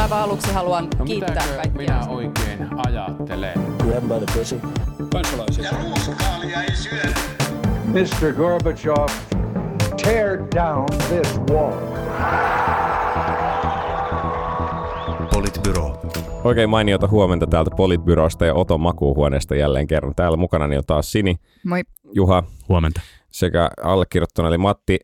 Aivan aluksi haluan No kiittää kaikkia. minä oikein ajattelen? Grab by the pussy. kansalaisia. Mr. Gorbachev, tear down this wall. Politbyro. Oikein mainiota huomenta täältä Politbyrosta ja Oton makuuhuoneesta jälleen kerran. Täällä mukana on taas Sini, Moi. Juha Huomenta. sekä allekirjoittuna eli Matti.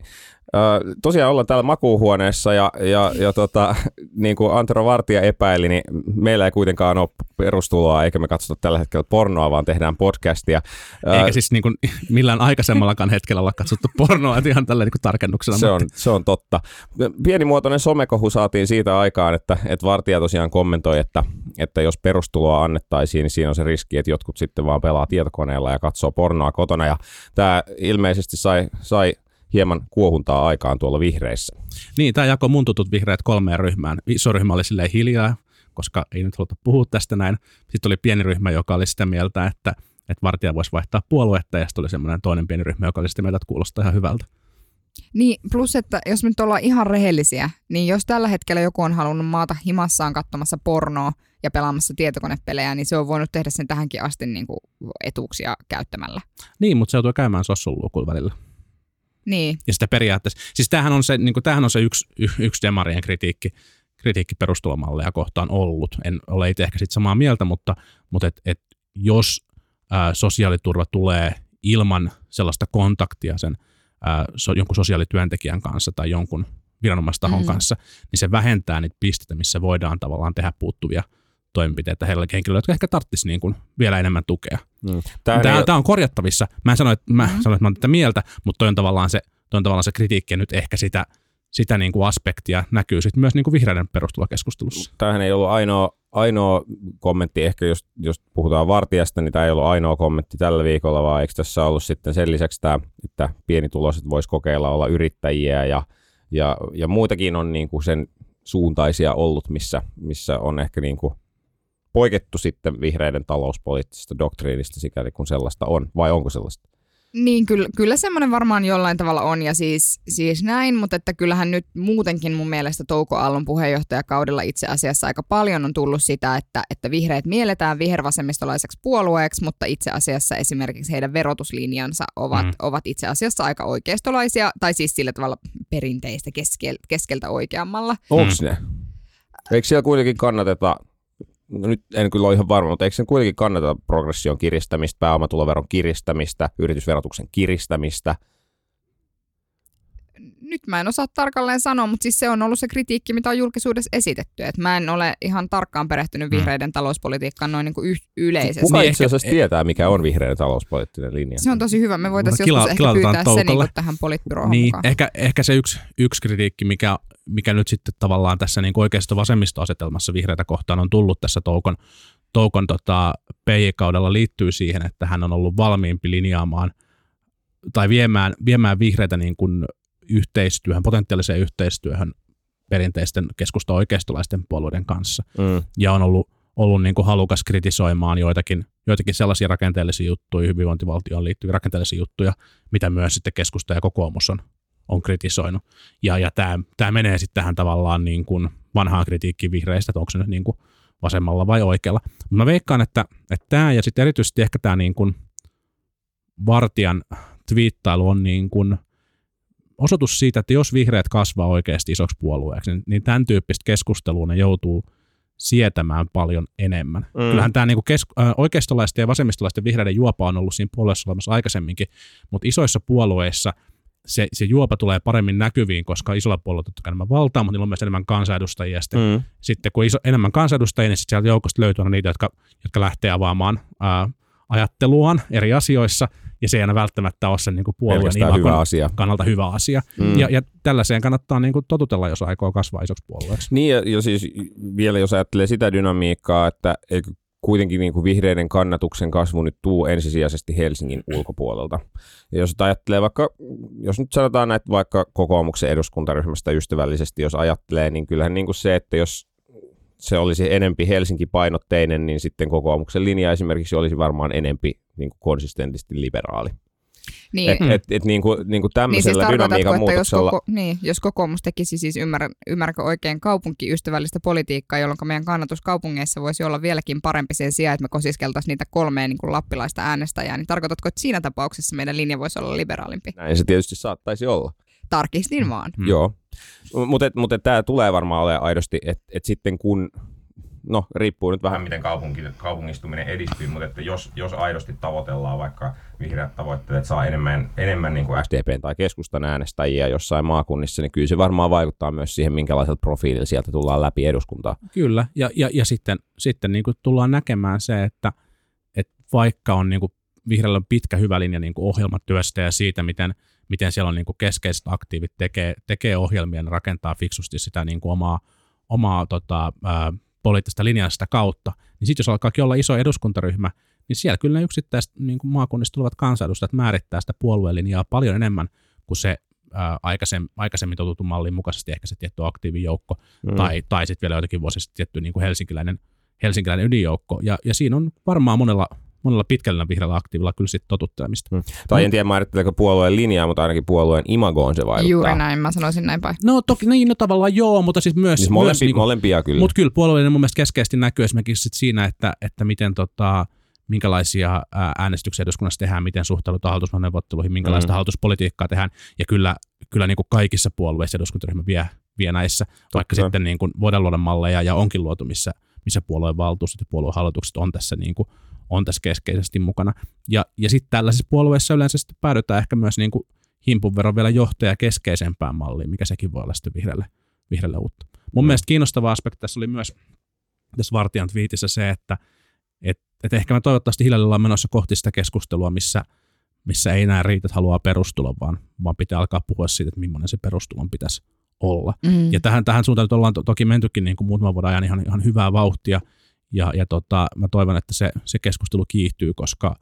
Tosiaan ollaan täällä makuuhuoneessa ja, ja, ja tota, niin kuin Antero Vartija epäili, niin meillä ei kuitenkaan ole perustuloa eikä me katsota tällä hetkellä pornoa, vaan tehdään podcastia. Eikä siis niin kuin millään aikaisemmallakaan hetkellä olla katsottu pornoa, että ihan tällä niin kuin tarkennuksena. Se on, se on totta. Pienimuotoinen somekohu saatiin siitä aikaan, että, että Vartija tosiaan kommentoi, että, että jos perustuloa annettaisiin, niin siinä on se riski, että jotkut sitten vaan pelaa tietokoneella ja katsoo pornoa kotona. Ja tämä ilmeisesti sai, sai hieman kuohuntaa aikaan tuolla vihreissä. Niin, tämä jakoi mun tutut vihreät kolmeen ryhmään. Iso ryhmä oli silleen hiljaa, koska ei nyt haluta puhua tästä näin. Sitten oli pieni ryhmä, joka oli sitä mieltä, että, että vartija voisi vaihtaa puoluetta, ja sitten oli semmoinen toinen pieni ryhmä, joka oli sitä mieltä, että kuulostaa ihan hyvältä. Niin, plus että jos me nyt ollaan ihan rehellisiä, niin jos tällä hetkellä joku on halunnut maata himassaan katsomassa pornoa ja pelaamassa tietokonepelejä, niin se on voinut tehdä sen tähänkin asti niin kuin etuuksia käyttämällä. Niin, mutta se joutuu käymään sossun luukulla välillä. Niin, Ja sitä periaatteessa, siis tämähän on se, niin kuin, tämähän on se yksi, yksi demarien kritiikki, kritiikki perustulomalleja kohtaan ollut. En ole itse ehkä sit samaa mieltä, mutta, mutta et, et jos ää, sosiaaliturva tulee ilman sellaista kontaktia sen ää, so, jonkun sosiaalityöntekijän kanssa tai jonkun viranomaistahon Mm. kanssa, niin se vähentää niitä pisteitä, missä voidaan tavallaan tehdä puuttuvia toimenpiteitä heille henkilöille, jotka ehkä tarvitsisi niin kuin vielä enemmän tukea. Mm. Tämä, tämä on korjattavissa. Mä en sano, että mä, mm. sanon, että mä olen tätä mieltä, mutta toi on tavallaan se, toi on tavallaan se kritiikki ja nyt ehkä sitä, sitä niin kuin aspektia näkyy sitten myös niin kuin vihreiden perustulokeskustelussa. Tämähän ei ollut ainoa, ainoa kommentti, ehkä jos, jos puhutaan Vartijasta, niin tämä ei ollut ainoa kommentti tällä viikolla, vaan eikö tässä ollut sitten sen lisäksi tämä, että pienituloiset vois kokeilla olla yrittäjiä ja, ja, ja muitakin on niin kuin sen suuntaisia ollut, missä, missä on ehkä niin kuin poikettu sitten vihreiden talouspoliittisesta doktriinista sikäli kun sellaista on, vai onko sellaista? niin kyllä, kyllä semmoinen varmaan jollain tavalla on ja siis, siis näin, mutta että kyllähän nyt muutenkin mun mielestä Touko Aallon puheenjohtajakaudella itse asiassa aika paljon on tullut sitä, että, että vihreät mielletään vihervasemmistolaiseksi puolueeksi, mutta itse asiassa esimerkiksi heidän verotuslinjansa ovat, Mm. mm. ovat itse asiassa aika oikeistolaisia, tai siis sillä tavalla perinteistä keskel, keskeltä oikeammalla. Onko ne? Eikö siellä kuitenkin kannateta, no nyt en kyllä ole ihan varma, mutta eikö sen kuitenkin kannateta progression kiristämistä, pääomatuloveron kiristämistä, yritysverotuksen kiristämistä? Nyt mä en osaa tarkalleen sanoa, mutta siis se on ollut se kritiikki, mitä on julkisuudessa esitetty. Et mä en ole ihan tarkkaan perehtynyt Mm. vihreiden talouspolitiikkaan noin niin kuin yh- yleisesti. Kuka Niin, itse ehkä- asiassa tietää, mikä on vihreiden talouspoliittinen linja? Se on tosi hyvä. Me voitaisiin Kila- joskus ehkä pyytää se niin kuin tähän politbyroon Niin, mukaan. ehkä, ehkä se yksi, yksi kritiikki, mikä, mikä nyt sitten tavallaan tässä niin oikeisto-vasemmistoasetelmassa vihreitä kohtaan on tullut tässä Toukon, Toukon tota, PJ-kaudella liittyy siihen, että hän on ollut valmiimpi linjaamaan tai viemään, viemään vihreitä niin kuin yhteistyöhön, potentiaaliseen yhteistyöhön perinteisten keskusta oikeistolaisten puolueiden kanssa. Mm. Ja on ollut, ollut niin kuin halukas kritisoimaan joitakin, joitakin sellaisia rakenteellisia juttuja, hyvinvointivaltioon liittyviä rakenteellisia juttuja, mitä myös sitten keskusta ja kokoomus on, on kritisoinut. Ja, ja tämä, tämä menee sitten tähän tavallaan niin kuin vanhaan kritiikkiin vihreistä, että onko se nyt niin kuin vasemmalla vai oikealla. Mutta mä veikkaan, että, että tämä ja sitten erityisesti ehkä tämä niin kuin Vartijan twiittailu on niin kuin osoitus siitä, että jos vihreät kasvaa oikeasti isoksi puolueeksi, niin, niin tämän tyyppistä keskustelua ne joutuu sietämään paljon enemmän. Mm. Kyllähän tämä niinku kes- äh, oikeistolaisten ja vasemmistolaisten vihreiden juopa on ollut siinä puolueessa olemassa aikaisemminkin, mutta isoissa puolueissa se, se juopa tulee paremmin näkyviin, koska isolla puolueella totta kai enemmän valtaa, mutta niillä on myös enemmän kansanedustajia. Sitten, Mm. sitten kun iso, enemmän kansanedustajia, niin sitten sieltä joukosta löytyy aina niitä, jotka, jotka lähtee avaamaan ää, ajatteluaan eri asioissa, ja se ei aina välttämättä ole sen niin kuin puolueen hyvä asia. kannalta hyvä asia. Mm. Ja, ja tällaiseen kannattaa niin kuin totutella, jos aikoo kasvaa isoksi puolueeksi. Niin ja, ja siis vielä jos ajattelee sitä dynamiikkaa, että eikö kuitenkin niin kuin vihreiden kannatuksen kasvu nyt tuu ensisijaisesti Helsingin ulkopuolelta. Ja jos ajattelee vaikka, jos nyt sanotaan näitä vaikka kokoomuksen eduskuntaryhmästä ystävällisesti, jos ajattelee, niin kyllähän niin kuin se, että jos se olisi enempi Helsinki-painotteinen, niin sitten kokoomuksen linja esimerkiksi olisi varmaan enempi niin kuin konsistentisti liberaali. Niin, Et, et, et niin kuin, niin kuin niin siis tämmöisellä tarkoitatko, dynamiikan että jos, muutoksella... koko, niin, jos kokoomus tekisi siis, ymmärrän, ymmärränkö oikein, kaupunkiystävällistä politiikkaa, jolloin meidän kannatus kaupungeissa voisi olla vieläkin parempi sen sijaan, että me kosiskeltaisiin niitä kolmea niin kuin lappilaista äänestäjää, niin tarkoitatko, että siinä tapauksessa meidän linja voisi olla liberaalimpi? Näin se tietysti saattaisi olla. Tarkistin vaan. Mm. Joo. Mutta mut, tämä tulee varmaan olemaan aidosti, että et sitten kun, no riippuu nyt vähän miten kaupunki, kaupungistuminen edistyy, mutta että jos, jos aidosti tavoitellaan vaikka vihreät tavoitteet, että saa enemmän, enemmän niin kuin SDPn tai keskustan äänestäjiä jossain maakunnissa, niin kyllä se varmaan vaikuttaa myös siihen, minkälaiselta profiililla sieltä tullaan läpi eduskuntaa. Kyllä, ja, ja, ja sitten, sitten niin kuin tullaan näkemään se, että, että vaikka on niin kuin vihreällä on pitkä hyvä linja niin kuin ohjelmatyöstä ja siitä, miten, miten siellä on niin kuin keskeiset aktiivit tekee, tekee ohjelmia, ne rakentaa fiksusti sitä niin kuin omaa, omaa tota, ää, poliittista linjaa sitä kautta, niin sitten jos alkaakin olla iso eduskuntaryhmä, niin siellä kyllä ne yksittäiset niin kuin maakunnista tulevat kansanedustajat määrittää sitä puoluelinjaa paljon enemmän kuin se ää, aikaisemmin, aikaisemmin totutun mallin mukaisesti ehkä se tietty aktiivijoukko, mm. tai, tai sitten vielä joitakin vuosia sitten tietty niin kuin helsinkiläinen, helsinkiläinen ydinjoukko. Ja, ja siinä on varmaan monella, monella pitkällä vihreällä aktiivilla kyllä sitten totuttelemista. Mm. Tai en tiedä määritteleekö puolueen linjaa, mutta ainakin puolueen imagoon se vaikuttaa. Juuri näin, mä sanoisin näin päin. No toki, niin no tavallaan joo, mutta siis myös... Siis myös molempi, niin kuin, molempia kyllä. Mutta kyllä puolueellinen mun mielestä keskeisesti näkyy esimerkiksi sit siinä, että, että miten tota, minkälaisia ää, äänestyksiä eduskunnassa tehdään, miten suhtaudutaan hallitusneuvotteluihin, minkälaista Mm. hallituspolitiikkaa tehdään. Ja kyllä, kyllä niin kuin kaikissa puolueissa eduskuntaryhmä vie, vie näissä, Totta. vaikka sitten niin kuin voidaan luoda malleja ja onkin luotu, missä, missä puolueen valtuustot ja puolueen hallitukset on tässä, niin kuin, on tässä keskeisesti mukana. Ja, ja sitten tällaisissa puolueissa yleensä sitten päädytään ehkä myös niin kuin himpun verran vielä johtaja keskeisempään malliin, mikä sekin voi olla sitten vihreälle, vihreälle uutta. Mun Mm. mielestä kiinnostava aspekti tässä oli myös tässä Vartijan twiitissä se, että et, et ehkä me toivottavasti hiljalleen ollaan menossa kohti sitä keskustelua, missä, missä ei enää riitä, että haluaa perustulon, vaan, vaan pitää alkaa puhua siitä, että millainen se perustulon pitäisi olla. Mm. Ja tähän, tähän suuntaan nyt ollaan to, toki mentykin niin kuin muutaman vuoden ajan ihan, ihan hyvää vauhtia, ja, ja tota, mä toivon, että se, se keskustelu kiihtyy, koska,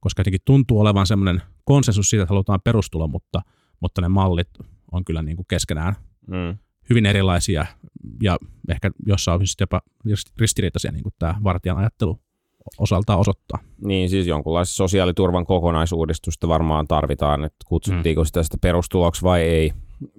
koska jotenkin tuntuu olevan semmoinen konsensus siitä, että halutaan perustulo, mutta, mutta ne mallit on kyllä niin kuin keskenään Mm. hyvin erilaisia ja ehkä jossain on jopa ristiriitaisia, niin kuin tämä Vartijan ajattelu osaltaan osoittaa. Niin, siis jonkunlaista sosiaaliturvan kokonaisuudistusta varmaan tarvitaan, että kutsuttiinko Mm. sitä sitä perustuloksi vai ei,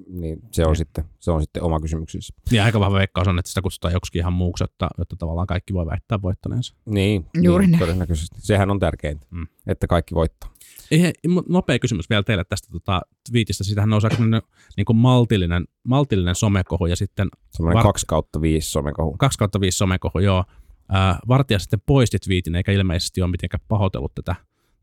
niin se on, Niin. sitten, se on sitten oma kysymyksensä. Ja aika vahva veikkaus on, että sitä kutsutaan joksikin ihan muuksi, jotta, jotta tavallaan kaikki voi väittää voittaneensa. Niin, Juuri niin todennäköisesti. Sehän on tärkeintä, Mm. että kaikki voittaa. Ei, nopea kysymys vielä teille tästä tota, twiitistä. Siitähän nousi aika sellainen niin kuin maltillinen, maltillinen somekohu ja sitten Semmoinen Var- 2 kautta 5 somekohu. 2 kautta 5 somekohu, joo. Ää, Vartija sitten poisti twiitin, eikä ilmeisesti ole mitenkään pahoitellut tätä.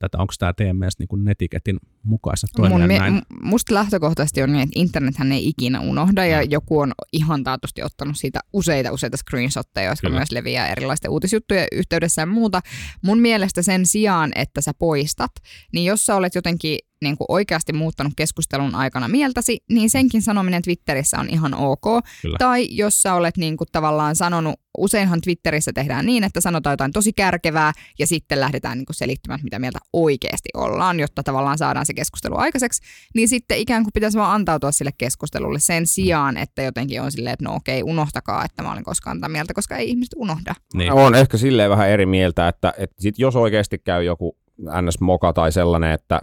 Tätä. Onko tämä teidän mielestä niin netiketin mukaista toimia Mun, näin? musta lähtökohtaisesti on niin, että internethän ei ikinä unohda Mm. ja joku on ihan taatusti ottanut siitä useita useita screenshotteja, jotka Kyllä. myös leviää erilaisten uutisjuttujen yhteydessä ja muuta. Mun mielestä sen sijaan, että sä poistat, niin jos sä olet jotenkin niin kuin oikeasti muuttanut keskustelun aikana mieltäsi, niin senkin sanominen Twitterissä on ihan ok. Kyllä. Tai jos sä olet niin kuin tavallaan sanonut, useinhan Twitterissä tehdään niin, että sanotaan jotain tosi kärkevää ja sitten lähdetään niin kuin selittämään, mitä mieltä oikeasti ollaan, jotta tavallaan saadaan se keskustelu aikaiseksi. Niin sitten ikään kuin pitäisi vaan antautua sille keskustelulle sen sijaan, että jotenkin on silleen, että no okei, unohtakaa, että mä olin koskaan tätä mieltä, koska ei ihmiset unohda. Niin. On ehkä silleen vähän eri mieltä, että, että sit jos oikeasti käy joku NS-moka tai sellainen, että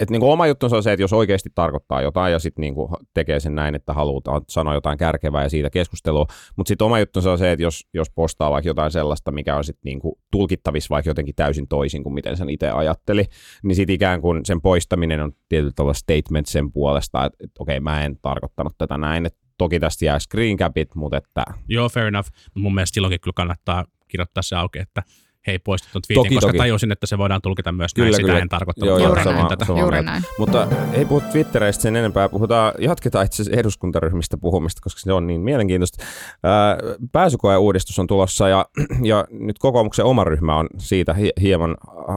että niinku oma juttunsa on se, että jos oikeasti tarkoittaa jotain ja sitten niinku tekee sen näin, että halutaan sanoa jotain kärkevää ja siitä keskustelua, mutta sitten oma juttunsa on se, että jos, jos postaa vaikka jotain sellaista, mikä on sitten niinku tulkittavissa vaikka jotenkin täysin toisin kuin miten sen itse ajatteli, niin sitten ikään kuin sen poistaminen on tietyllä tavalla statement sen puolesta, että, että okei, mä en tarkoittanut tätä näin, että toki tästä jää screen capit, mutta että Joo, fair enough. Mun mielestä silloinkin kyllä kannattaa kirjoittaa se auki, että hei poistit ton tweetin, Toki, koska toki. tajusin, että se voidaan tulkita myös Kyllä, näin. Sitä kyllä. en tarkoittanut. Joo, Juuri sama- näin. tätä. sama Juuri näin. Mutta ei puhu Twittereistä sen enempää, puhutaan, jatketaan itse asiassa eduskuntaryhmistä puhumista, koska se on niin mielenkiintoista. Ää, Pääsykoe-uudistus on tulossa ja, ja nyt kokoomuksen oma ryhmä on siitä hi- hieman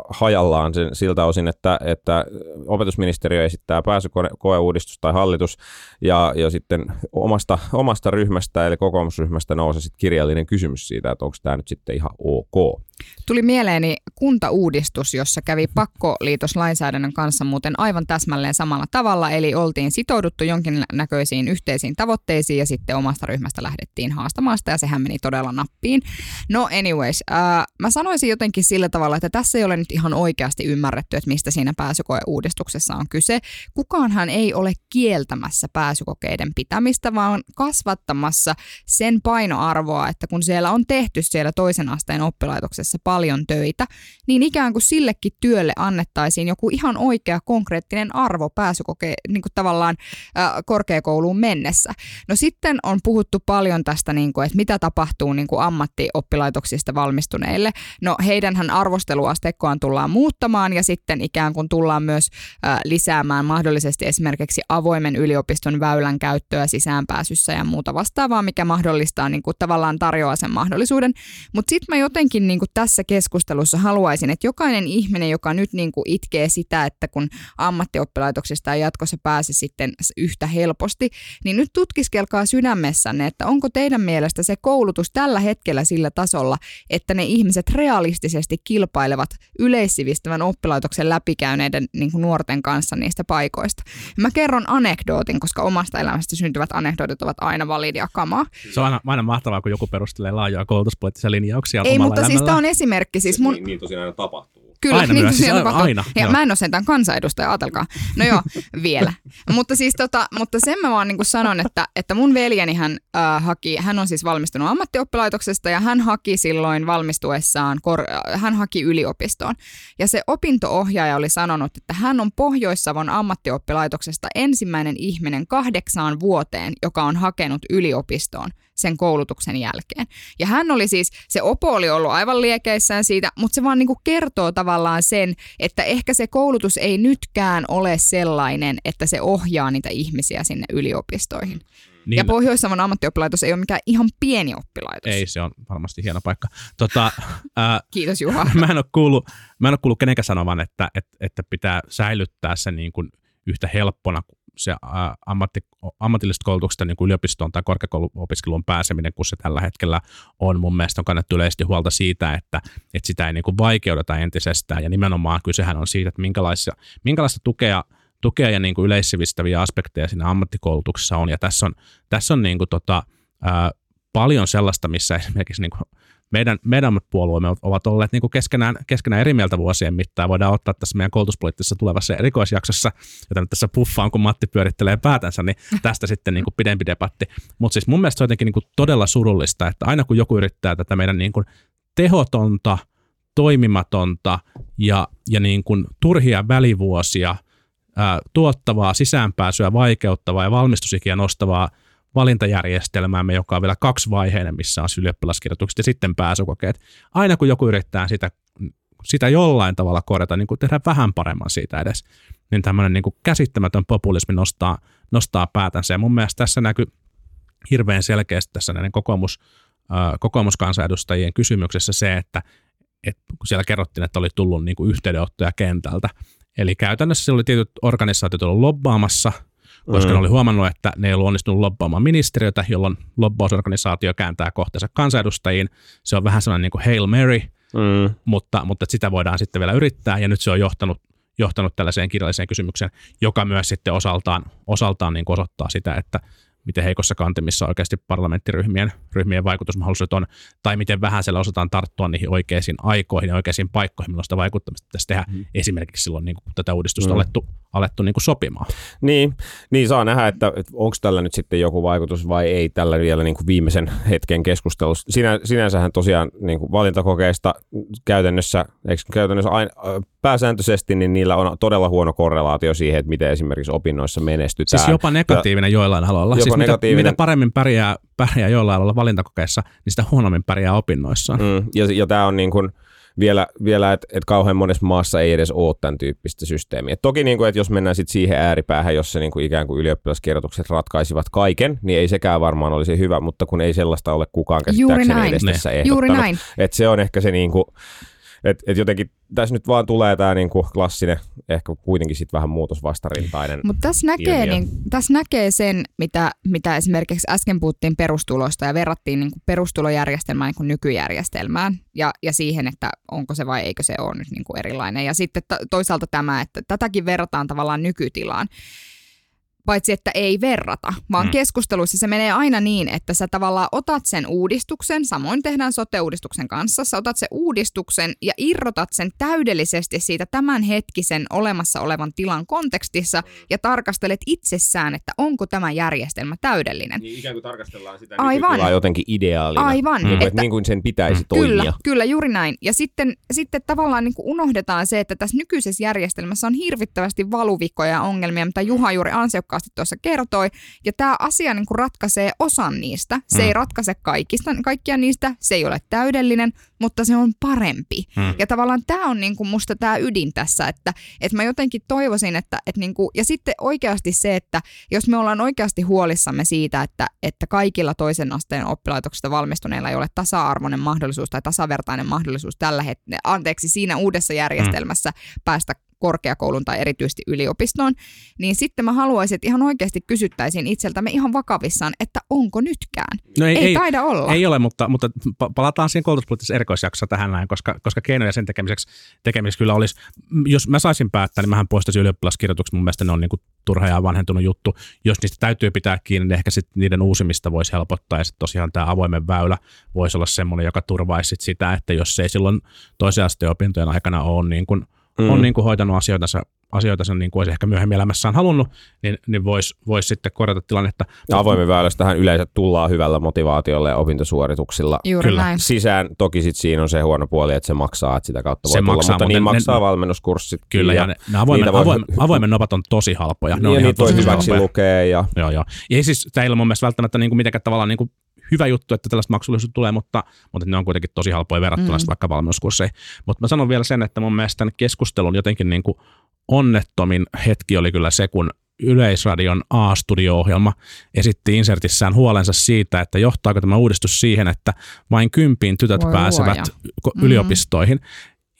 hajallaan sen, siltä osin, että, että opetusministeriö esittää pääsykoe-uudistus tai hallitus ja, ja sitten omasta, omasta ryhmästä eli kokoomusryhmästä nousi sitten kirjallinen kysymys siitä, että onko tämä nyt sitten ihan ok. Tuli mieleeni kuntauudistus, jossa kävi pakkoliitoslainsäädännön kanssa muuten aivan täsmälleen samalla tavalla, eli oltiin sitouduttu jonkinnäköisiin yhteisiin tavoitteisiin ja sitten omasta ryhmästä lähdettiin haastamaan sitä ja sehän meni todella nappiin. No anyways, äh, mä sanoisin jotenkin sillä tavalla, että tässä ei ole nyt ihan oikeasti ymmärretty, että mistä siinä pääsykoeuudistuksessa on kyse. Kukaanhan ei ole kieltämässä pääsykokeiden pitämistä, vaan kasvattamassa sen painoarvoa, että kun siellä on tehty siellä toisen asteen oppilaitoksessa paljon töitä, niin ikään kuin sillekin työlle annettaisiin joku ihan oikea konkreettinen arvo pääsykokeen niin kuin tavallaan äh, korkeakouluun mennessä. No sitten on puhuttu paljon tästä, niin kuin, että mitä tapahtuu niin kuin ammattioppilaitoksista valmistuneille. No heidänhän arvosteluasteikkoaan tullaan muuttamaan ja sitten ikään kuin tullaan myös äh, lisäämään mahdollisesti esimerkiksi avoimen yliopiston väylän käyttöä sisäänpääsyssä ja muuta vastaavaa, mikä mahdollistaa niin kuin, tavallaan tarjoaa sen mahdollisuuden. Mutta sitten mä jotenkin niin kuin tässä keskustelussa haluaisin, että jokainen ihminen, joka nyt niin kuin itkee sitä, että kun ammattioppilaitoksista ei jatkossa pääse sitten yhtä helposti, niin nyt tutkiskelkaa sydämessänne, että onko teidän mielestä se koulutus tällä hetkellä sillä tasolla, että ne ihmiset realistisesti kilpailevat yleissivistävän oppilaitoksen läpikäyneiden niin kuin nuorten kanssa niistä paikoista. Mä kerron anekdootin, koska omasta elämästä syntyvät anekdootit ovat aina validia kamaa. Se on aina, aina mahtavaa, kun joku perustelee laajoja koulutuspoliittisia linjauksia Ei, mutta siis elämällään. tämä on esimerkki. Siis mun, Niin, niin tosiaan aina tapahtuu. Kyllä, Aina niin myös, siis aina, aina, Ja joo. mä en ole sentään kansanedustaja, ajatelkaa. No joo, vielä. mutta siis tota, mutta sen mä vaan niin sanon, että, että mun veljeni hän äh, haki, hän on siis valmistunut ammattioppilaitoksesta ja hän haki silloin valmistuessaan, kor, äh, hän haki yliopistoon. Ja se opinto-ohjaaja oli sanonut, että hän on Pohjois-Savon ammattioppilaitoksesta ensimmäinen ihminen kahdeksaan vuoteen, joka on hakenut yliopistoon sen koulutuksen jälkeen. Ja hän oli siis, se Opo oli ollut aivan liekeissään siitä, mutta se vaan niin kuin kertoo tavallaan sen, että ehkä se koulutus ei nytkään ole sellainen, että se ohjaa niitä ihmisiä sinne yliopistoihin. Niin, Ja Pohjois-Savon ammattioppilaitos ei ole mikään ihan pieni oppilaitos. ei, se on varmasti hieno paikka. Tota, ää, Kiitos Juha. mä en ole kuullut, mä en ole kuullut kenenkään sanovan, että, että, että pitää säilyttää se niin kuin yhtä helppona kuin se ammatti, ammatillisesta koulutuksesta niin kuin yliopistoon tai korkeakouluopiskeluun pääseminen, kun se tällä hetkellä on. Mun mielestä on kannettu yleisesti huolta siitä, että, että sitä ei niin kuin vaikeudeta entisestään ja nimenomaan kysehän on siitä, että minkälaista, minkälaista tukea tukea ja niin kuin yleissivistäviä aspekteja siinä ammattikoulutuksessa on. Ja tässä on, tässä on niin kuin tota, ää, paljon sellaista, missä esimerkiksi niin kuin meidän, meidän puolueemme ovat olleet niin kuin keskenään, keskenään eri mieltä vuosien mittaan. Voidaan ottaa tässä meidän koulutuspoliittisessa tulevassa erikoisjaksossa, jota nyt tässä puffaan, kun Matti pyörittelee päätänsä, niin tästä sitten niin kuin pidempi debatti. Mutta siis mun mielestä se on jotenkin niin kuin todella surullista, että aina kun joku yrittää tätä meidän niin kuin tehotonta, toimimatonta ja, ja niin kuin turhia välivuosia, tuottavaa sisäänpääsyä vaikeuttavaa ja valmistusikiä nostavaa valintajärjestelmäämme, joka on vielä kaksivaiheinen, missä on ylioppilaskirjoitukset ja sitten pääsykokeet. Aina kun joku yrittää sitä, sitä jollain tavalla korjata, niin kuin tehdä vähän paremman siitä edes, niin tämmöinen niin kuin käsittämätön populismi nostaa, nostaa päätänsä. Ja mun mielestä tässä näkyy hirveän selkeästi tässä näiden kokoomus, kokoomuskansanedustajien kysymyksessä se, että et kun siellä kerrottiin, että oli tullut niin kuin yhteydenottoja kentältä. Eli käytännössä siellä oli tietyt organisaatiot ollut lobbaamassa, koska Mm. ne oli huomannut, että ne ei ollut onnistunut lobbaamaan ministeriötä, jolloin lobbausorganisaatio kääntää kohteensa kansanedustajiin. Se on vähän sellainen niin kuin Hail Mary, Mm. mutta, mutta sitä voidaan sitten vielä yrittää, ja nyt se on johtanut, johtanut tällaiseen kirjalliseen kysymykseen, joka myös sitten osaltaan, osaltaan niin osoittaa sitä, että miten heikossa kantimissa oikeasti parlamenttiryhmien ryhmien vaikutusmahdollisuudet on, tai miten vähän siellä osataan tarttua niihin oikeisiin aikoihin ja oikeisiin paikkoihin, milloin sitä vaikuttamista pitäisi tehdä mm. esimerkiksi silloin, niin kun tätä uudistusta Mm. alettu, alettu niin kuin sopimaan. Niin, niin saa nähdä, että, että onko tällä nyt sitten joku vaikutus vai ei tällä vielä niin kuin viimeisen hetken keskustelussa. Sinä, sinänsähän tosiaan niin kuin valintakokeista käytännössä, eikö käytännössä aina, pääsääntöisesti, niin niillä on todella huono korrelaatio siihen, että miten esimerkiksi opinnoissa menestytään. Siis jopa negatiivinen joillain aloilla. Jopa Siis mitä, mitä paremmin pärjää, pärjää jollain aloilla valintakokeissa, niin sitä huonommin pärjää opinnoissaan. Mm. Ja, ja tämä on niin kuin vielä, vielä että et kauhean monessa maassa ei edes ole tämän tyyppistä systeemiä. Et toki, niin kuin, että jos mennään sit siihen ääripäähän, jossa niin kuin ikään kuin ylioppilaskirjoitukset ratkaisivat kaiken, niin ei sekään varmaan olisi hyvä, mutta kun ei sellaista ole kukaan Juuri käsittääkseni näin. edes tässä Juuri ehdottanut. näin. Et se on ehkä se, niin kuin, Et, et jotenkin tässä nyt vaan tulee tämä niinku klassinen, ehkä kuitenkin sitten vähän muutosvastarintainen. Mutta tässä näkee, ilmiö. niin, tässä näkee sen, mitä, mitä esimerkiksi äsken puhuttiin perustulosta ja verrattiin niin perustulojärjestelmään niin nykyjärjestelmään ja, ja siihen, että onko se vai eikö se ole nyt niin kuin erilainen. Ja sitten to- toisaalta tämä, että tätäkin verrataan tavallaan nykytilaan. Paitsi, että ei verrata, vaan Mm. mm. keskusteluissa se menee aina niin, että sä tavallaan otat sen uudistuksen, samoin tehdään sote-uudistuksen kanssa, sä otat sen uudistuksen ja irrotat sen täydellisesti siitä tämänhetkisen olemassa olevan tilan kontekstissa ja tarkastelet itsessään, että onko tämä järjestelmä täydellinen. Niin ikään kuin tarkastellaan sitä Aivan. jotenkin ideaalina. Aivan. Kuin, Että- että niin kuin sen pitäisi toimia. Kyllä, kyllä, juuri näin. Ja sitten, sitten tavallaan niin kuin unohdetaan se, että tässä nykyisessä järjestelmässä on hirvittävästi valuvikoja ja ongelmia, mitä Juha juuri ansiokkaasti tuossa kertoi. Ja tämä asia niin kuin ratkaisee osan niistä. Se Mm. ei ratkaise kaikista, kaikkia niistä, se ei ole täydellinen, mutta se on parempi. Mm. Ja tavallaan tämä on niin kuin musta tämä ydin tässä, että, että mä jotenkin toivoisin, että, että niin kuin, ja sitten oikeasti se, että jos me ollaan oikeasti huolissamme siitä, että, että kaikilla toisen asteen oppilaitoksesta valmistuneilla ei ole tasa-arvoinen mahdollisuus tai tasavertainen mahdollisuus tällä hetkellä, anteeksi, siinä uudessa järjestelmässä päästä korkeakoulun tai erityisesti yliopistoon, niin sitten mä haluaisin, että ihan oikeasti kysyttäisiin itseltämme ihan vakavissaan, että onko nytkään. No Ei, ei taida olla. Ei ole, mutta, mutta pa- palataan siihen koulutuspoliittisessa erikoisjaksossa tähän näin, koska, koska keinoja sen tekemiseksi, tekemiseksi kyllä olisi. Jos mä saisin päättää, niin mähän poistaisin ylioppilaskirjoitukset. Mun mielestä ne on niin kuin turha ja vanhentunut juttu. Jos niistä täytyy pitää kiinni, niin ehkä sit niiden uusimista voisi helpottaa. Ja sitten tosiaan tämä avoimen väylä voisi olla semmoinen, joka turvaisi sit sitä, että jos se ei silloin toisen asteen opintojen aikana ole niin kuin, mm. on niin kuin hoitanut asioitansa, asioitansa niin kuin olisi ehkä myöhemmin elämässään halunnut, niin, niin voisi vois sitten korjata tilannetta. Ja avoimen väylästähän yleensä tullaan hyvällä motivaatiolla ja opintosuorituksilla Juuri Kyllä. näin. sisään. Toki sit siinä on se huono puoli, että se maksaa, että sitä kautta voi Se tulla, maksaa, mutta mutta niin ne- maksaa ne- valmennuskurssit. Kyllä, ja ne, ne avoimen, voi- avoimen, avoimen nopat on tosi halpoja. Ne ja on ihan niitä voi tosi hyväksi lukea. Ja, Joo, joo. Ja siis tämä ei ole mun mielestä välttämättä niin kuin mitenkään tavallaan niin kuin hyvä juttu, että tällaista maksullisuutta tulee, mutta, mutta ne on kuitenkin tosi halpoja verrattuna mm. vaikka valmennuskursseihin. Mutta mä sanon vielä sen, että mun mielestä tämän keskustelun jotenkin niin kuin onnettomin hetki oli kyllä se, kun Yleisradion A-studio-ohjelma esitti insertissään huolensa siitä, että johtaako tämä uudistus siihen, että vain kympiin tytöt Voi pääsevät luoja. ko- Mhm.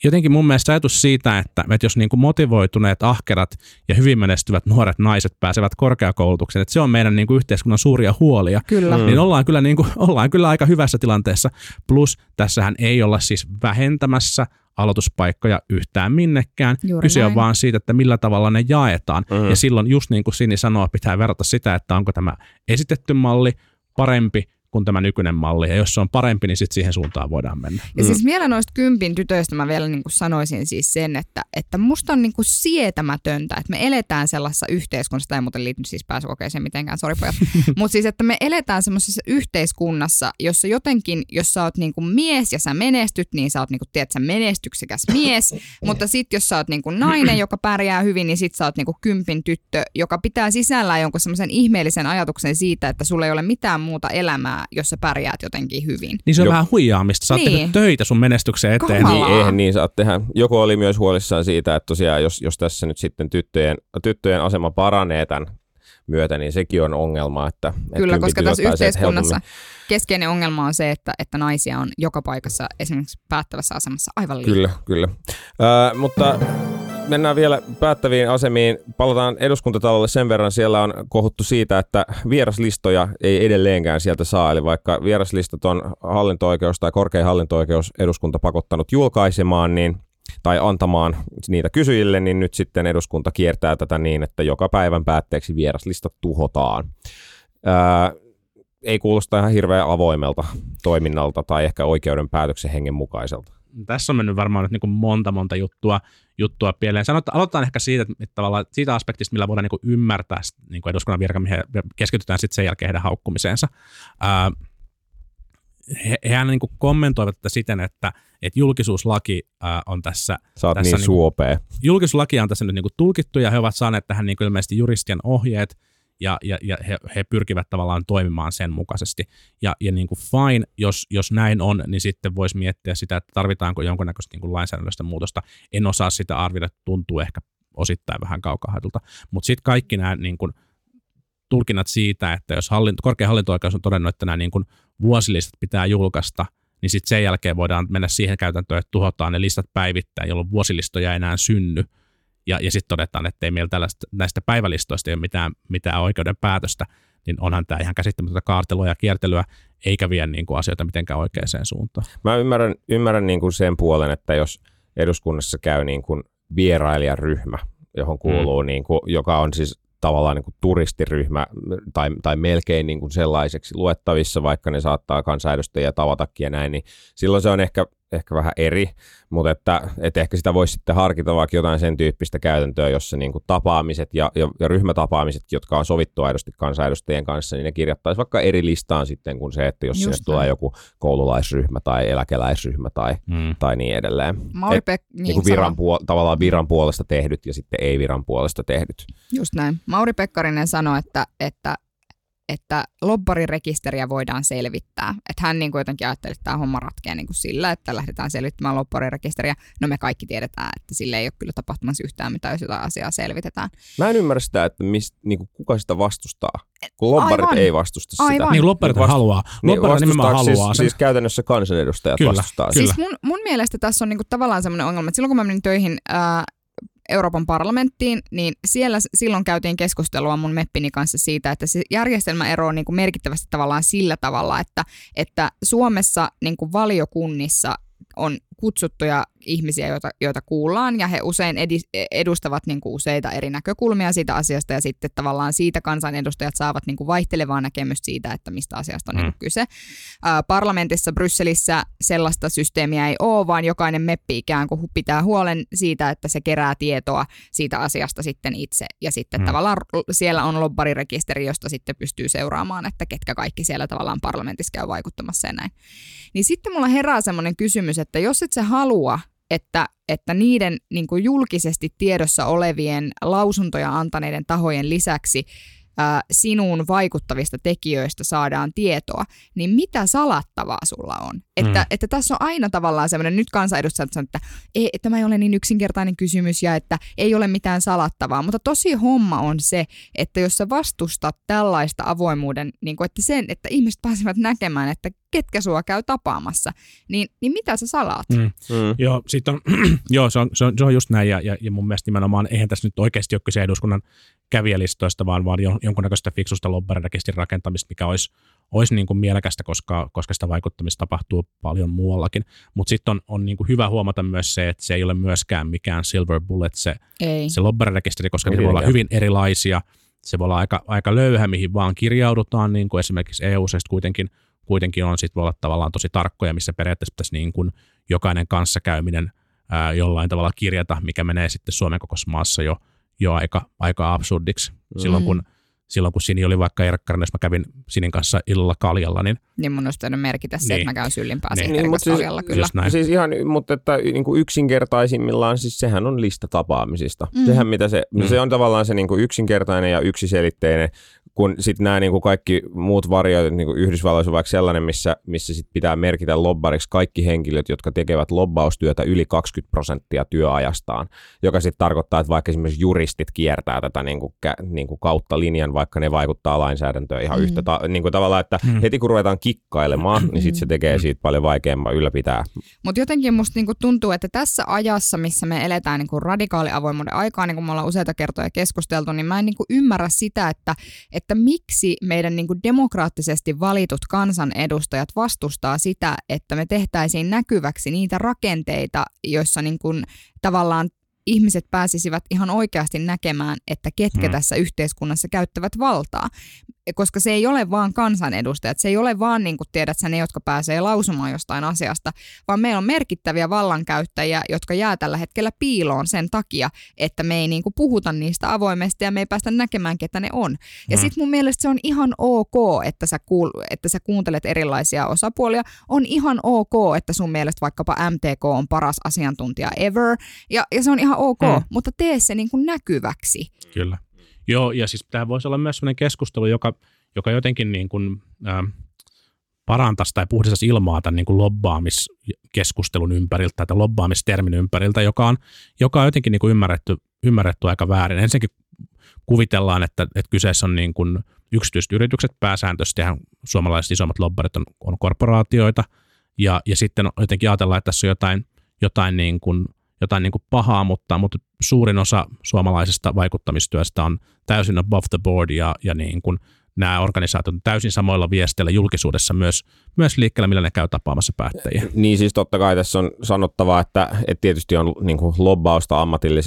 Jotenkin mun mielestä ajatus siitä, että, että jos niin kuin motivoituneet, ahkerat ja hyvin menestyvät nuoret naiset pääsevät korkeakoulutukseen, että se on meidän niin kuin yhteiskunnan suuria huolia, Kyllä. niin ollaan kyllä, niin kuin, ollaan kyllä aika hyvässä tilanteessa. Plus tässähän ei olla siis vähentämässä aloituspaikkoja yhtään minnekään. Juuri Kyse on näin. vaan siitä, että millä tavalla ne jaetaan. Mhm. Ja silloin just niin kuin Sini sanoo, pitää verrata sitä, että onko tämä esitetty malli parempi kuin tämä nykyinen malli. Ja jos se on parempi, niin sitten siihen suuntaan voidaan mennä. Ja siis vielä noista kympin tytöistä mä vielä niin kuin sanoisin siis sen, että, että musta on niin kuin sietämätöntä, että me eletään sellaisessa yhteiskunnassa, tämä ei muuten liity siis pääsykokeeseen mitenkään, sori pojat, mutta siis että me eletään semmoisessa yhteiskunnassa, jossa jotenkin, jos sä oot niin kuin mies ja sä menestyt, niin sä oot niin kuin, tiedät, sä menestyksekäs mies, mutta sitten jos sä oot niin kuin nainen, joka pärjää hyvin, niin sit sä oot niin kuin kympin tyttö, joka pitää sisällään jonkun semmoisen ihmeellisen ajatuksen siitä, että sulla ei ole mitään muuta elämää, jos sä pärjäät jotenkin hyvin. Niin se on Jok- vähän huijaamista. Sä oot Niin. töitä sun menestyksen eteen. Kamalaa. Niin, eihän niin saa tehdä. Joku oli myös huolissaan siitä, että tosiaan jos, jos tässä nyt sitten tyttöjen, tyttöjen asema paranee tämän myötä, niin sekin on ongelma. Että, että Kyllä, koska tässä yhteiskunnassa helpommin- keskeinen ongelma on se, että, että naisia on joka paikassa esimerkiksi päättävässä asemassa aivan liikaa. Kyllä, kyllä. Ö, mutta mennään vielä päättäviin asemiin. Palataan eduskuntatalolle sen verran. Siellä on kohuttu siitä, että vieraslistoja ei edelleenkään sieltä saa. Eli vaikka vieraslistat on hallinto-oikeus tai korkein hallinto-oikeus eduskunta pakottanut julkaisemaan, niin tai antamaan niitä kysyjille, niin nyt sitten eduskunta kiertää tätä niin, että joka päivän päätteeksi vieraslistat tuhotaan. Ää, ei kuulosta ihan hirveän avoimelta toiminnalta tai ehkä oikeuden päätöksen hengen mukaiselta. tässä on mennyt varmaan nyt niin kuin monta monta juttua, juttua pieleen. Sanotaan, aloitetaan ehkä siitä, että tavallaan siitä aspektista, millä voidaan niin kuin ymmärtää niin kuin eduskunnan virkamiehiä keskitytään sitten sen jälkeen heidän haukkumiseensa. Ää, he, hehän niin kuin kommentoivat tätä siten, että, että julkisuuslaki on tässä Sä Tässä niin niinku- suopea. julkisuuslakia on tässä nyt niin kuin tulkittu ja he ovat saaneet tähän niin kuin ilmeisesti juristien ohjeet ja, ja, ja he, he, pyrkivät tavallaan toimimaan sen mukaisesti. Ja, ja niin kuin fine, jos, jos näin on, niin sitten voisi miettiä sitä, että tarvitaanko jonkunnäköistä niin kuin lainsäädännöllistä muutosta. En osaa sitä arvioida, tuntuu ehkä osittain vähän kaukahaitulta. Mutta sitten kaikki nämä niin kuin, tulkinnat siitä, että jos hallinto, korkein hallinto-oikeus on todennut, että nämä niin kuin vuosilistat pitää julkaista, niin sitten sen jälkeen voidaan mennä siihen käytäntöön, että tuhotaan ne listat päivittäin, jolloin vuosilistoja ei enää synny. Ja, ja sitten todetaan, että ei meillä tällaista, näistä päivälistoista ei ole mitään, mitään oikeuden päätöstä, niin onhan tämä ihan käsittämätöntä kaartelua ja kiertelyä, eikä vie niin kuin asioita mitenkään oikeaan suuntaan. Mä ymmärrän, ymmärrän niin kuin sen puolen, että jos eduskunnassa käy niin kuin vierailijaryhmä, johon kuuluu, mm. niin kuin, joka on siis tavallaan niin kuin turistiryhmä tai, tai melkein niin kuin sellaiseksi luettavissa, vaikka ne saattaa kansanedustajia tavatakin ja näin, niin silloin se on ehkä ehkä vähän eri, mutta että, että ehkä sitä voisi sitten harkita vaikka jotain sen tyyppistä käytäntöä, jossa niin kuin tapaamiset ja, ja, ja ryhmätapaamiset, jotka on sovittu aidosti kansanedustajien kanssa, niin ne kirjattaisiin vaikka eri listaan sitten kuin se, että jos Just sinne tulee joku koululaisryhmä tai eläkeläisryhmä tai, mm. tai niin edelleen. Mauri Pek- Et, niin, niin kuin viran puol- tavallaan viran puolesta tehdyt ja sitten ei viran puolesta tehdyt. Just näin. Mauri Pekkarinen sanoi, että, että että lobbarirekisteriä voidaan selvittää. Että hän niin kuin jotenkin ajatteli, että tämä homma ratkeaa niin kuin sillä, että lähdetään selvittämään lobbarirekisteriä. No me kaikki tiedetään, että sille ei ole kyllä tapahtumassa yhtään mitään, jos jotain asiaa selvitetään. Mä en ymmärrä sitä, että mist, niin kuin kuka sitä vastustaa. Kun lobbarit Aivan. ei vastusta sitä. Aivan. Niin lobbarit vast... haluaa. Niin, lobbarit nimenomaan siis, haluaa. Siis, siis käytännössä kansanedustajat kyllä, vastustaa. Kyllä. Siis mun, mun mielestä tässä on niinku tavallaan semmoinen ongelma, että silloin kun mä menin töihin ää, Euroopan parlamenttiin, niin siellä silloin käytiin keskustelua mun meppini kanssa siitä, että se järjestelmä eroaa niin kuin merkittävästi tavallaan sillä tavalla, että, että Suomessa niin kuin valiokunnissa on kutsuttuja ihmisiä, joita, joita kuullaan, ja he usein edi, edustavat niin kuin useita eri näkökulmia siitä asiasta, ja sitten tavallaan siitä kansanedustajat saavat niin kuin vaihtelevaa näkemystä siitä, että mistä asiasta on mm. niin kuin kyse. Ää, parlamentissa Brysselissä sellaista systeemiä ei ole, vaan jokainen meppi ikään kuin pitää huolen siitä, että se kerää tietoa siitä asiasta sitten itse, ja sitten mm. tavallaan siellä on lobbarirekisteri, josta sitten pystyy seuraamaan, että ketkä kaikki siellä tavallaan parlamentissa käy vaikuttamassa ja näin. Niin sitten mulla herää semmoinen kysymys, että jos et sä halua, että, että niiden niin kuin julkisesti tiedossa olevien lausuntoja antaneiden tahojen lisäksi ää, sinuun vaikuttavista tekijöistä saadaan tietoa, niin mitä salattavaa sulla on? Että, mm. että tässä on aina tavallaan semmoinen, nyt kansanedustajat sanoo, että ei, tämä ei ole niin yksinkertainen kysymys ja että ei ole mitään salattavaa, mutta tosi homma on se, että jos sä vastustat tällaista avoimuuden, niin kuin, että sen, että ihmiset pääsevät näkemään, että ketkä sua käy tapaamassa, niin, niin mitä sä salaat? Mm. Mm. Joo, sit on, joo se, on, se, on, se on just näin, ja, ja, ja mun mielestä nimenomaan eihän tässä nyt oikeasti ole kyse eduskunnan kävijälistoista, vaan, vaan jonkunnäköistä fiksusta lobbarirekisterin rakentamista, mikä olisi, olisi niin kuin mielekästä, koska, koska sitä vaikuttamista tapahtuu paljon muuallakin. Mutta sitten on, on niin kuin hyvä huomata myös se, että se ei ole myöskään mikään silver bullet se, ei. se lobbarirekisteri, koska ne voi olla hyvin erilaisia. Se voi olla aika, aika löyhä, mihin vaan kirjaudutaan, niin kuin esimerkiksi eu kuitenkin – kuitenkin on sitten voi olla tavallaan tosi tarkkoja, missä periaatteessa pitäisi niin kuin jokainen kanssakäyminen ää, jollain tavalla kirjata, mikä menee sitten Suomen kokoisessa maassa jo, jo aika, aika absurdiksi. Silloin mm. kun silloin kun Sini oli vaikka Erkkarin, jos mä kävin Sinin kanssa illalla kaljalla, niin... Niin mun olisi merkitä se, niin. että mä käyn syllimpää niin. niin mutta siis, kaljalla, kyllä. Näin. Siis ihan, mutta että niin kuin yksinkertaisimmillaan, siis sehän on lista tapaamisista. Mm. Sehän mitä se, mm. se on tavallaan se niin kuin yksinkertainen ja yksiselitteinen kun sitten nämä niinku kaikki muut varjoit, niinku Yhdysvalloissa on vaikka sellainen, missä, missä sit pitää merkitä lobbariksi kaikki henkilöt, jotka tekevät lobbaustyötä yli 20 prosenttia työajastaan, joka sitten tarkoittaa, että vaikka esimerkiksi juristit kiertää tätä niinku, kä, niinku kautta linjan, vaikka ne vaikuttaa lainsäädäntöön ihan mm. yhtä ta, niinku tavallaan, että mm. heti kun ruvetaan kikkailemaan, niin sitten se tekee siitä paljon vaikeamman ylläpitää. Mutta jotenkin musta niinku tuntuu, että tässä ajassa, missä me eletään niinku radikaali avoimuuden aikaa, niin kuin me ollaan useita kertoja keskusteltu, niin mä en niinku ymmärrä sitä, että, että että miksi meidän niin kuin demokraattisesti valitut kansanedustajat vastustaa sitä, että me tehtäisiin näkyväksi niitä rakenteita, joissa niin kuin tavallaan ihmiset pääsisivät ihan oikeasti näkemään, että ketkä hmm. tässä yhteiskunnassa käyttävät valtaa koska se ei ole vaan kansanedustajat, se ei ole vaan niin kuin tiedät sä ne, jotka pääsee lausumaan jostain asiasta, vaan meillä on merkittäviä vallankäyttäjiä, jotka jää tällä hetkellä piiloon sen takia, että me ei niin kuin puhuta niistä avoimesti ja me ei päästä näkemään, ketä ne on. Ja mm. sitten mun mielestä se on ihan ok, että sä, kuul- että sä kuuntelet erilaisia osapuolia. On ihan ok, että sun mielestä vaikkapa MTK on paras asiantuntija ever, ja, ja se on ihan ok, mm. mutta tee se niin kuin näkyväksi. Kyllä. Joo, ja siis tämä voisi olla myös sellainen keskustelu, joka, joka jotenkin niin kuin, äh, parantaisi tai puhdistaisi ilmaa tämän niin kuin lobbaamiskeskustelun ympäriltä tai lobbaamistermin ympäriltä, joka on, joka on jotenkin niin kuin ymmärretty, ymmärretty aika väärin. Ensinnäkin kuvitellaan, että, että kyseessä on niin kuin yksityiset yritykset pääsääntöisesti, ja suomalaiset isommat lobbarit on, on korporaatioita, ja, ja sitten jotenkin ajatellaan, että tässä on jotain, jotain, niin kuin, jotain niin kuin pahaa, mutta, mutta suurin osa suomalaisesta vaikuttamistyöstä on täysin above the board ja, ja niin kuin nämä organisaatiot täysin samoilla viesteillä julkisuudessa myös, myös liikkeellä, millä ne käy tapaamassa päättäjiä. Niin siis totta kai tässä on sanottava, että, että tietysti on niin kuin lobbausta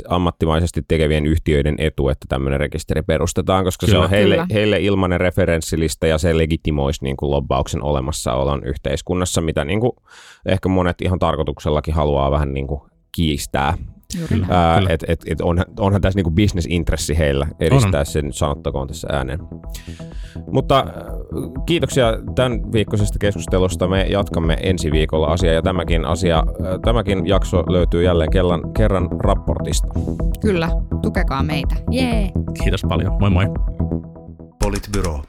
ammattimaisesti tekevien yhtiöiden etu, että tämmöinen rekisteri perustetaan, koska kyllä, se on heille, heille ilmainen referenssilista ja se legitimoisi niin kuin lobbauksen olemassaolon yhteiskunnassa, mitä niin kuin ehkä monet ihan tarkoituksellakin haluaa vähän niin kuin kiistää. Kyllä. Ää, et, et, et onhan, onhan tässä niinku bisnesintressi heillä edistää on. sen, sanottakoon tässä ääneen. Mutta kiitoksia tämän viikkoisesta keskustelusta. Me jatkamme ensi viikolla asiaa ja tämäkin, asia, tämäkin jakso löytyy jälleen kerran, kerran raportista. Kyllä, tukekaa meitä. Jee! Kiitos paljon. Moi moi. Politbyro.